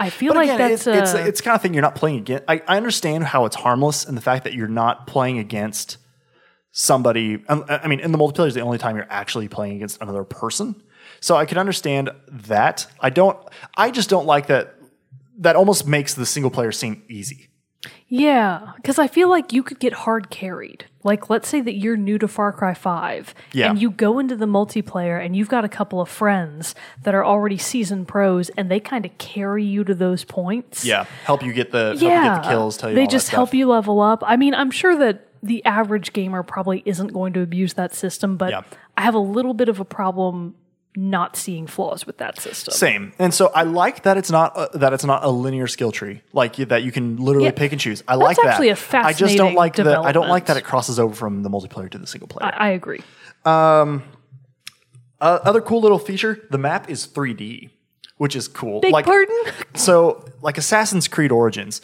I feel But like again, that's it's, it's a, it's it's kind of thing you're not playing against. I, I understand how it's harmless and the fact that you're not playing against somebody. um, I I mean, in the multiplayer is the only time you're actually playing against another person. So I can understand that. I don't. I just don't like that. That almost makes the single player seem easy. Yeah, because I feel like you could get hard carried. Like, let's say that you're new to Far Cry Five, Yeah. and you go into the multiplayer, and you've got a couple of friends that are already seasoned pros, and they kind of carry you to those points. Yeah, help you get the help you yeah, get the kills. Tell you they just help you level up. I mean, I'm sure that the average gamer probably isn't going to abuse that system, but Yeah. I have a little bit of a problem not seeing flaws with that system. Same, and so I like that it's not a, that it's not a linear skill tree like that you can literally Yeah, pick and choose. I like that. actually a I just don't like that. I don't like that it crosses over from the multiplayer to the single player. I, I agree. Uh, other cool little feature: the map is 3D, which is cool. Big like pardon? so, like Assassin's Creed Origins.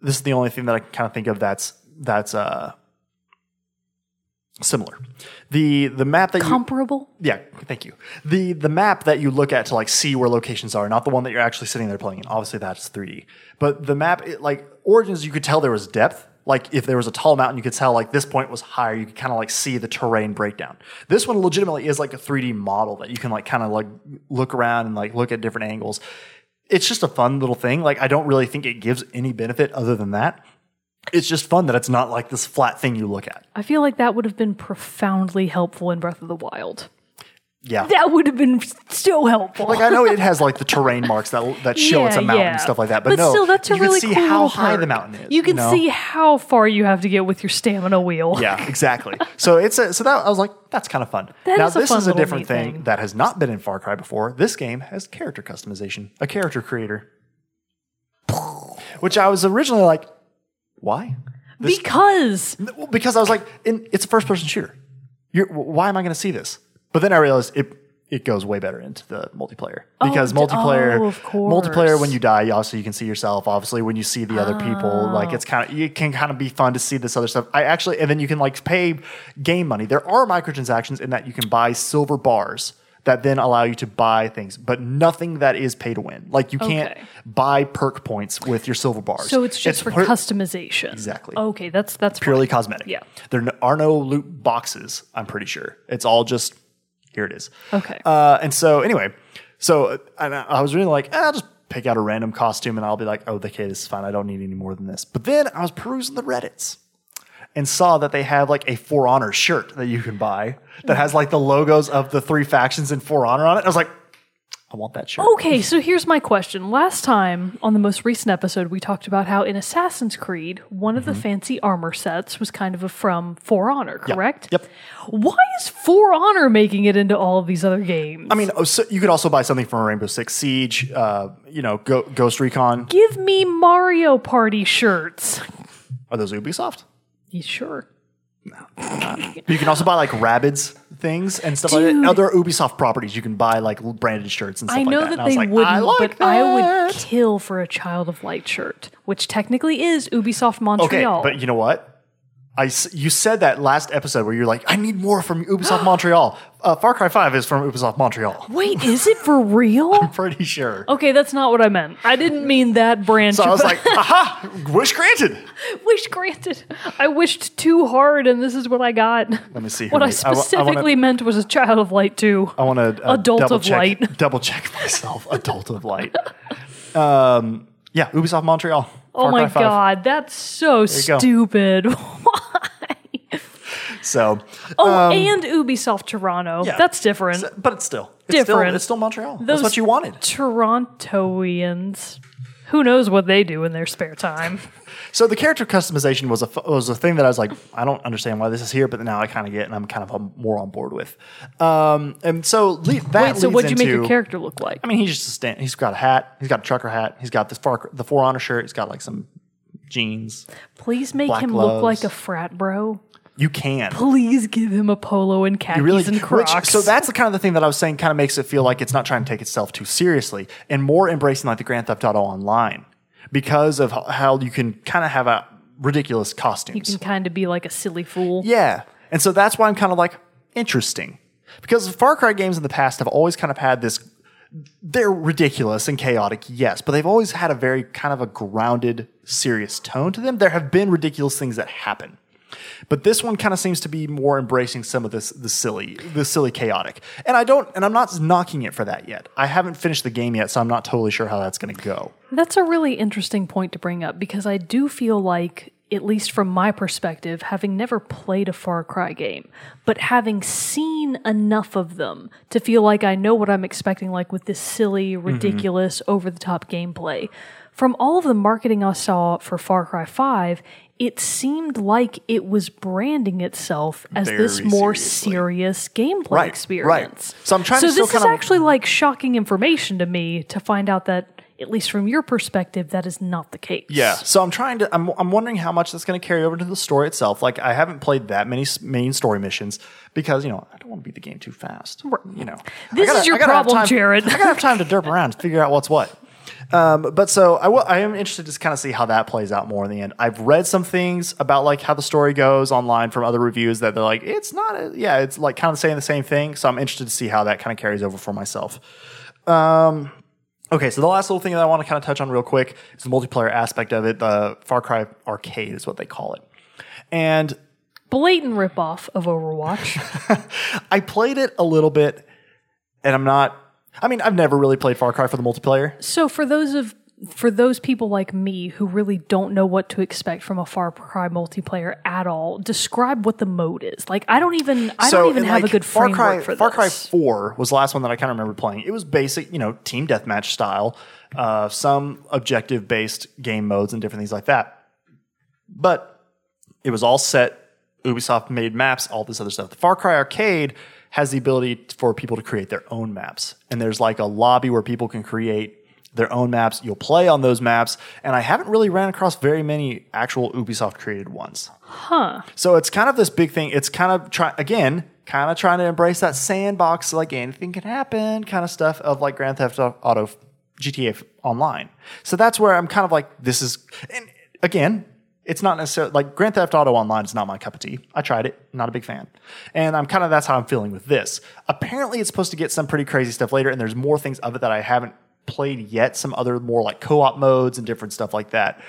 This is the only thing that I can kind of think of that's that's uh similar. The the map that you Comparable? yeah, thank you. The the map that you look at to like see where locations are, not the one that you're actually sitting there playing in. Obviously, that's 3D. But the map, it, like Origins, you could tell there was depth. Like if there was a tall mountain, you could tell like this point was higher. You could kind of like see the terrain breakdown. This one legitimately is like a 3D model that you can like kind of like look around and like look at different angles. It's just a fun little thing. Like I don't really think it gives any benefit other than that. It's just fun that it's not like this flat thing you look at. I feel like that would have been profoundly helpful in Breath of the Wild. Yeah. That would have been so helpful. Like I know it has like the terrain marks that that show it's a mountain yeah. and stuff like that, but, no, still, that's a you really can see cool how high the mountain is. You can know? see how far you have to get with your stamina wheel. Yeah, exactly. so it's a, so that I was like, that's kind of fun. That now is this is a different thing, thing. that has not been in Far Cry before. This game has character customization, a character creator, which I was originally like, why? This- Because because I was like, in, it's a first person shooter. You're, why am I going to see this? But then I realized it it goes way better into the multiplayer oh, because d- multiplayer oh, multiplayer when you die, obviously you can see yourself. Obviously, when you see the other people, like it's oh. kind of it can kind of be fun to see this other stuff. I actually and then you can like pay game money. There are microtransactions in that you can buy silver bars. That then allow you to buy things, but nothing that is pay to win. Like you can't Okay. buy perk points with your silver bars. so it's just for per- customization. Exactly. Okay, that's that's purely fine. cosmetic. Yeah. There are no loot boxes, I'm pretty sure. It's all just here it is. Okay. Uh, and so, anyway, so and I I was really like, "Ah, I'll just pick out a random costume and I'll be like, oh, okay, this is fine. I don't need any more than this. But then I was perusing the Reddits and saw that they have like a For Honor shirt that you can buy that has like the logos of the three factions in For Honor on it. I was like, I want that shirt. Okay, so here's my question. Last time on the most recent episode, we talked about how in Assassin's Creed, one of the fancy armor sets was kind of a from For Honor, correct? Yep. Why is For Honor making it into all of these other games? I mean, oh, so you could also buy something from Rainbow Six Siege, uh, you know, Go- Ghost Recon. give me Mario Party shirts. Are those Ubisoft? You sure? You can also buy like Rabbids things and stuff like Dude. that. Other Ubisoft properties, you can buy like branded shirts and stuff I know like that. that And I was they like, wouldn't, I like but I would kill for a Child of Light shirt, which technically is Ubisoft Montreal. Okay, Montreal. but you know what? I you said that last episode where you're like, I need more from Ubisoft Montreal. Uh, Far Cry Five is from Ubisoft Montreal. Wait, is it for real? I'm pretty sure. Okay, that's not what I meant. I didn't mean that branch. So I was like, aha, wish granted. wish granted. I wished too hard, and this is what I got. Let me see. What I who made- wa- I wanna- specifically meant was a Child of Light too. I want to uh, Adult double of check, Light. Double check myself. Adult of Light. Um, yeah, Ubisoft Montreal. Oh my Cry 5. god, that's so stupid. go. So, Oh, and Ubisoft Toronto. Um, yeah. That's different. but it's still it's Still, Different. it's still Montreal. That's what you wanted. Torontoians. Who knows what they do in their spare time? So the character customization was a was a thing that I was like, I don't understand why this is here, but now I kind of get, and I'm kind of um, more on board with. Um, and so le- that Wait, so what'd you make your character look like? I mean, he's just a stand. He's got a hat. He's got a trucker hat. He's got this far the For Honor shirt. He's got like some jeans. Please make him look like a frat bro. You can. Please give him a polo and khakis really and which, Crocs. so that's the kind of the thing that I was saying kind of makes it feel like it's not trying to take itself too seriously and more embracing like the Grand Theft Auto Online because of how you can kind of have a ridiculous costumes. you can kind of be like a silly fool. Yeah. And so that's why I'm kind of like interesting. Because Far Cry games in the past have always kind of had this they're ridiculous and chaotic, yes, but they've always had a very kind of a grounded, serious tone to them. There have been ridiculous things that happen. But this one kind of seems to be more embracing some of this the silly, the silly chaotic. And I don't and I'm not knocking it for that yet. I haven't finished the game yet, so I'm not totally sure how that's going to go. That's a really interesting point to bring up because I do feel like, at least from my perspective, having never played a Far Cry game, but having seen enough of them to feel like I know what I'm expecting, like with this silly, Mm-hmm. ridiculous, over the top gameplay. From all of the marketing I saw for Far Cry 5, it seemed like it was branding itself as this more seriously. serious gameplay Right, right. experience. So I'm trying so to still this is actually like shocking information to me to find out that at least from your perspective that is not the case Yeah. So I'm trying to. I'm, I'm wondering how much that's going to carry over to the story itself. Like I haven't played that many main story missions because you know I don't want to beat the game too fast. You know. This gotta- is your I gotta have problem, time- Jarrett. I gotta have time to derp around, figure out what's what. Um, but so I will- I am interested to kind of see how that plays out more in the end. I've read some things about like how the story goes online from other reviews that they're like it's not. A, yeah, it's like kind of saying the same thing. So I'm interested to see how that kind of carries over for myself. Okay, so the last little thing that I want to kind of touch on real quick is the multiplayer aspect of it. The Far Cry Arcade is what they call it. And blatant ripoff of overwatch I played it a little bit, and I'm not. I mean, I've never really played Far Cry for the multiplayer. so for those of for those people like me who really don't know what to expect from a Far Cry multiplayer at all, describe what the mode is. Like I don't even I so don't even have like, a good Far Cry, for Far this. Cry Four was the last one that I kind of remember playing. It was basic, you know, team deathmatch style, uh, some objective based game modes and different things like that. But it was all set. Ubisoft made maps, all this other stuff. The Far Cry Arcade has the ability for people to create their own maps, and there's like a lobby where people can create their own maps. You'll play on those maps, and I haven't really ran across very many actual Ubisoft created ones. Huh. So it's kind of this big thing. It's kind of try again, kind of trying to embrace that sandbox, like anything can happen, kind of stuff of like Grand Theft Auto, GTA Online. So that's where I'm kind of like, this is, and again, it's not necessarily like Grand Theft Auto Online is not my cup of tea. I tried it, not a big fan, and I'm kind of that's how I'm feeling with this. Apparently, it's supposed to get some pretty crazy stuff later, and there's more things of it that I haven't played yet. Some other more like co-op modes and different stuff like that.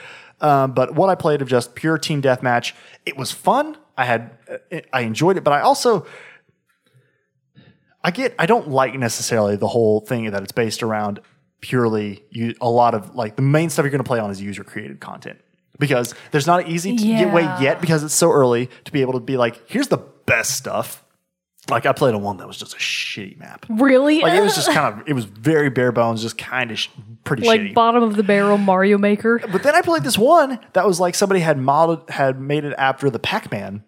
Um, but what I played of just pure team deathmatch, it was fun. I had, I enjoyed it, but I also, I get, I don't like necessarily the whole thing that it's based around purely you, a lot of like the main stuff you're going to play on is user created content because there's not an easy to get way yet because it's so early to be able to be like, here's the best stuff. Like I played on one that was just a shitty map. Really? Like it was just kind of, it was very bare bones, just kind of sh- pretty like shitty. bottom of the barrel Mario Maker. But then I played this one that was like somebody had modeled had made it after the Pac-Man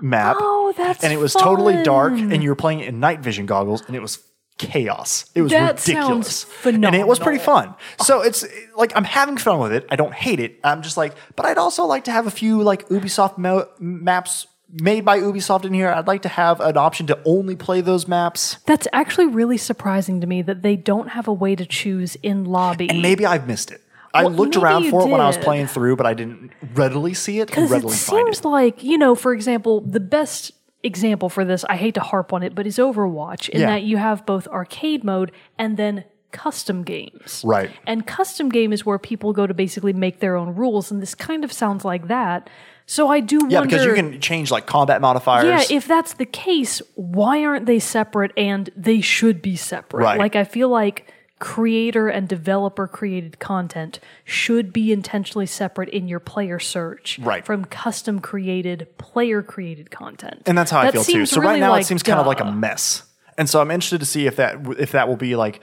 map. Oh, that's and it was totally dark, and you were playing it in night vision goggles, and it was chaos. It was That ridiculous, sounds and it was pretty fun. So it's like I'm having fun with it. I don't hate it. I'm just like, but I'd also like to have a few like Ubisoft mo- maps made by Ubisoft in here. I'd like to have an option to only play those maps. That's actually really surprising to me that they don't have a way to choose in lobby. And maybe I've missed it. I Well, looked around for it when I was playing through, but I didn't readily see it and Because it readily find seems it. like, you know, for example, the best example for this, I hate to harp on it, but is Overwatch, in Yeah. that you have both arcade mode and then custom games. Right. And custom game is where people go to basically make their own rules, and this kind of sounds like that. So I do Yeah, wonder. because you can change like combat modifiers. Yeah, if that's the case, why aren't they separate? And they should be separate. Right. Like I feel like creator and developer created content should be intentionally separate in your player search Right. from custom created player created content. and that's how I feel too. So right now like, it seems kind of like a mess, and so I'm interested to see if that if that will be like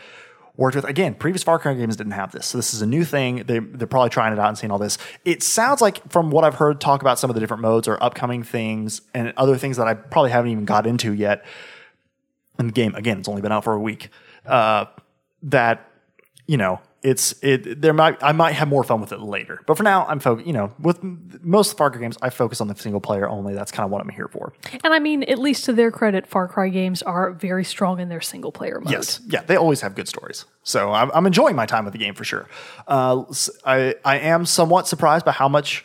worked with. Again, previous Far Cry games didn't have this, so this is a new thing. They they're probably trying it out and seeing all this. It sounds like from what I've heard talk about some of the different modes or upcoming things and other things that I probably haven't even got into yet. And the game again, it's only been out for a week. Uh, that you know it's it. There might I might have more fun with it later, but for now, I'm focused. You know, with most Far Cry games, I focus on the single player only. That's kind of what I'm here for. And I mean, at least to their credit, Far Cry games are very strong in their single player mode. Yes, yeah, they always have good stories. So I'm, I'm enjoying my time with the game for sure. Uh, I I am somewhat surprised by how much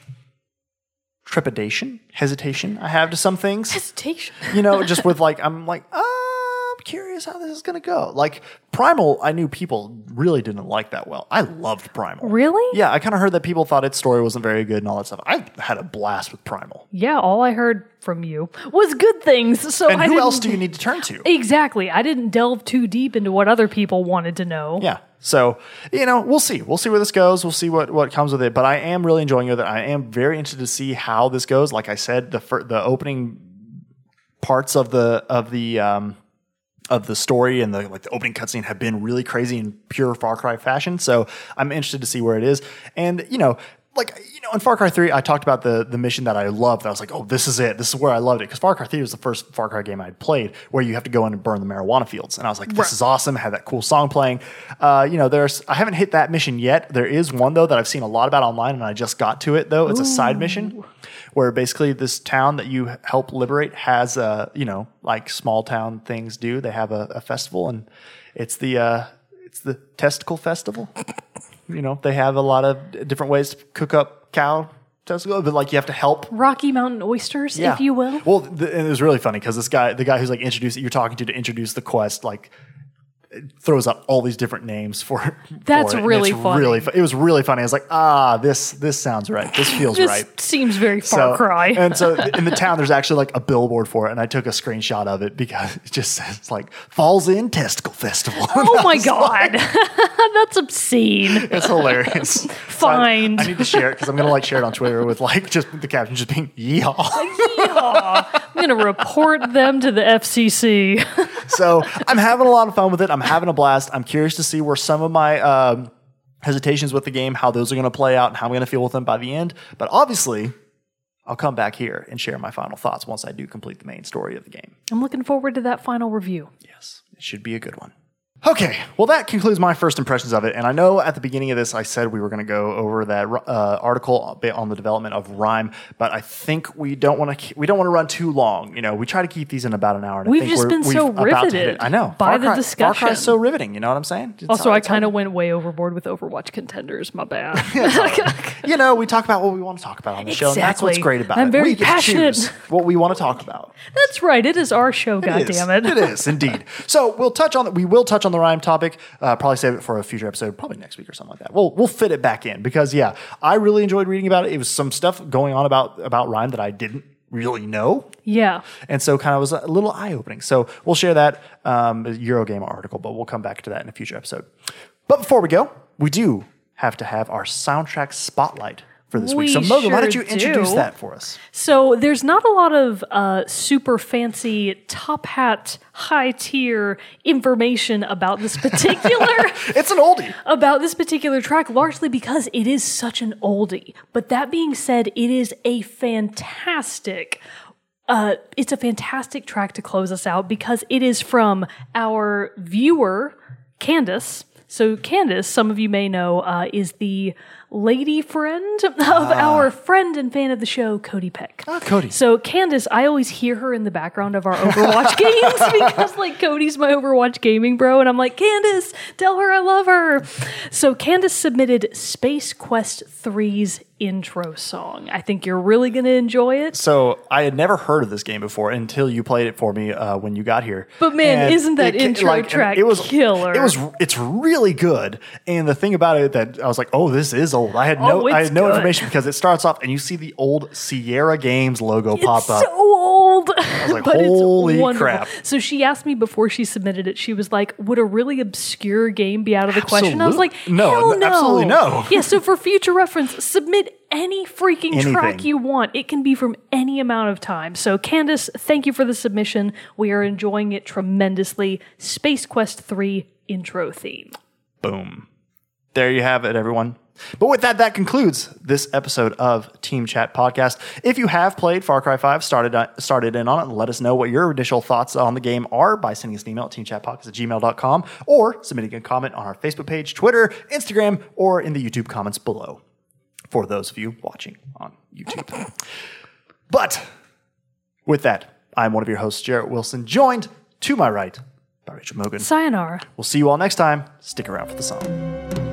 trepidation, hesitation I have to some things. Hesitation. you know, just with like, I'm like, "Ah, curious how this is going to go. Like Primal, I knew people really didn't like that well. I loved Primal. Really? Yeah, I kind of heard that people thought its story wasn't very good and all that stuff. I had a blast with Primal. Yeah, all I heard from you was good things. So And I who else do you need to turn to? Exactly. I didn't delve too deep into what other people wanted to know. Yeah. So, you know, we'll see. We'll see where this goes. We'll see what, what comes with it. But I am really enjoying it. I am very interested to see how this goes. Like I said, the fir- the opening parts of the of the um, of the story and the like the opening cutscene have been really crazy in pure Far Cry fashion. So I'm interested to see where it is. And you know, like you know, in Far Cry 3, I talked about the the mission that I loved. I was like, oh, this is it. This is where I loved it because Far Cry 3 was the first Far Cry game I had played where you have to go in and burn the marijuana fields, and I was like, this is awesome. I Had that cool song playing. Uh, you know, there's I haven't hit that mission yet. There is one though that I've seen a lot about online, and I just got to it though. It's a side mission where basically this town that you help liberate has uh, you know like small town things do. They have a, a festival, and it's the uh, it's the testicle festival. you know, they have a lot of different ways to cook up cow testicle, but like you have to help. Rocky Mountain oysters, if you will. Well, th- and it was really funny because this guy, the guy who's like introduced, you're talking to to introduce the quest, like throws up all these different names for. That's for it, really. Really, fu- it was really funny. I was like, ah, this this sounds right. This feels This right. seems very Far Cry. and so in the town, there's actually like a billboard for it, and I took a screenshot of it because it just says like "Fall's End Testicle Festival." oh my god, that's obscene. it's hilarious. So I- I, need to share it because I'm gonna like share it on Twitter with like just the caption just being "Yeehaw." I'm gonna report them to the FCC. so I'm having a lot of fun with it. I'm having a blast. I'm curious to see where some of my um, hesitations with the game, how those are going to play out, and how I'm going to feel with them by the end. But obviously, I'll come back here and share my final thoughts once I do complete the main story of the game. I'm looking forward to that final review. Yes, it should be a good one. Okay, well, that concludes my first impressions of it. And I know at the beginning of this, I said we were going to go over that uh, article on the development of RiME, but I think we don't want to we don't want to run too long. You know, we try to keep these in about an hour. And We've I think just we're, been so we've about to hit it. riveted I know by Far the Cry, Far discussion. Cry is so riveting. You know what I'm saying? It's Also, I kind of went way overboard with Overwatch contenders. My bad. you know, we talk about what we want to talk about on the show, and that's what's great about I'm it. very we get to passionate. choose what we want to talk about. That's right. It is our show. God It is. damn it. It is indeed. So we'll touch on that. we will touch on the RiME topic. Uh, probably save it for a future episode, probably next week or something like that. We'll we'll fit it back in because yeah, I really enjoyed reading about it. It was some stuff going on about about RiME that I didn't really know. Yeah. And so kind of was a little eye opening. So we'll share that um, Eurogamer article, but we'll come back to that in a future episode. But before we go, we do have to have our soundtrack spotlight for this week. So We Mogan, why don't you introduce do. that for us? So there's not a lot of uh, super fancy top hat, high tier information about this particular It's an oldie. about this particular track, largely because it is such an oldie. But that being said, it is a fantastic. Uh, it's a fantastic track to close us out because it is from our viewer, Candace. So, Candace, some of you may know, uh, is the lady friend of our friend and fan of the show, Cody Peck. Ah, Cody. So Candace, I always hear her in the background of our Overwatch games because like Cody's my Overwatch gaming bro, and I'm like, Candace, tell her I love her. So Candace submitted Space Quest 3's intro song. I think you're really gonna enjoy it. So I had never heard of this game before until you played it for me uh, when you got here. But man, And isn't that it intro and track it was killer? It was. It's really good. And the thing about it that I was like, oh, this is old. I had oh, no. Oh, I had no good. information because it starts off and you see the old Sierra Games logo pop it's up. so old. I was like, "Holy crap." So she asked me before she submitted it, she was like, Would a really obscure game be out of the question? I was like, no, Hell no. absolutely no. Yeah, so for future reference, submit any freaking track you want. It can be from any amount of time. So Candace, thank you for the submission. We are enjoying it tremendously. Space Quest 3 intro theme. Boom. There you have it, everyone. But with that, that concludes this episode of Team Chat Podcast. If you have played Far Cry 5, started, uh, started in on it, let us know what your initial thoughts on the game are by sending us an email at teamchatpodcast at gmail.com or submitting a comment on our Facebook page, Twitter, Instagram, or in the YouTube comments below for those of you watching on YouTube. But with that, I'm one of your hosts, Jarrett Wilson, joined to my right by Rachel Mogan. Sayonara. We'll see you all next time. Stick around for the song.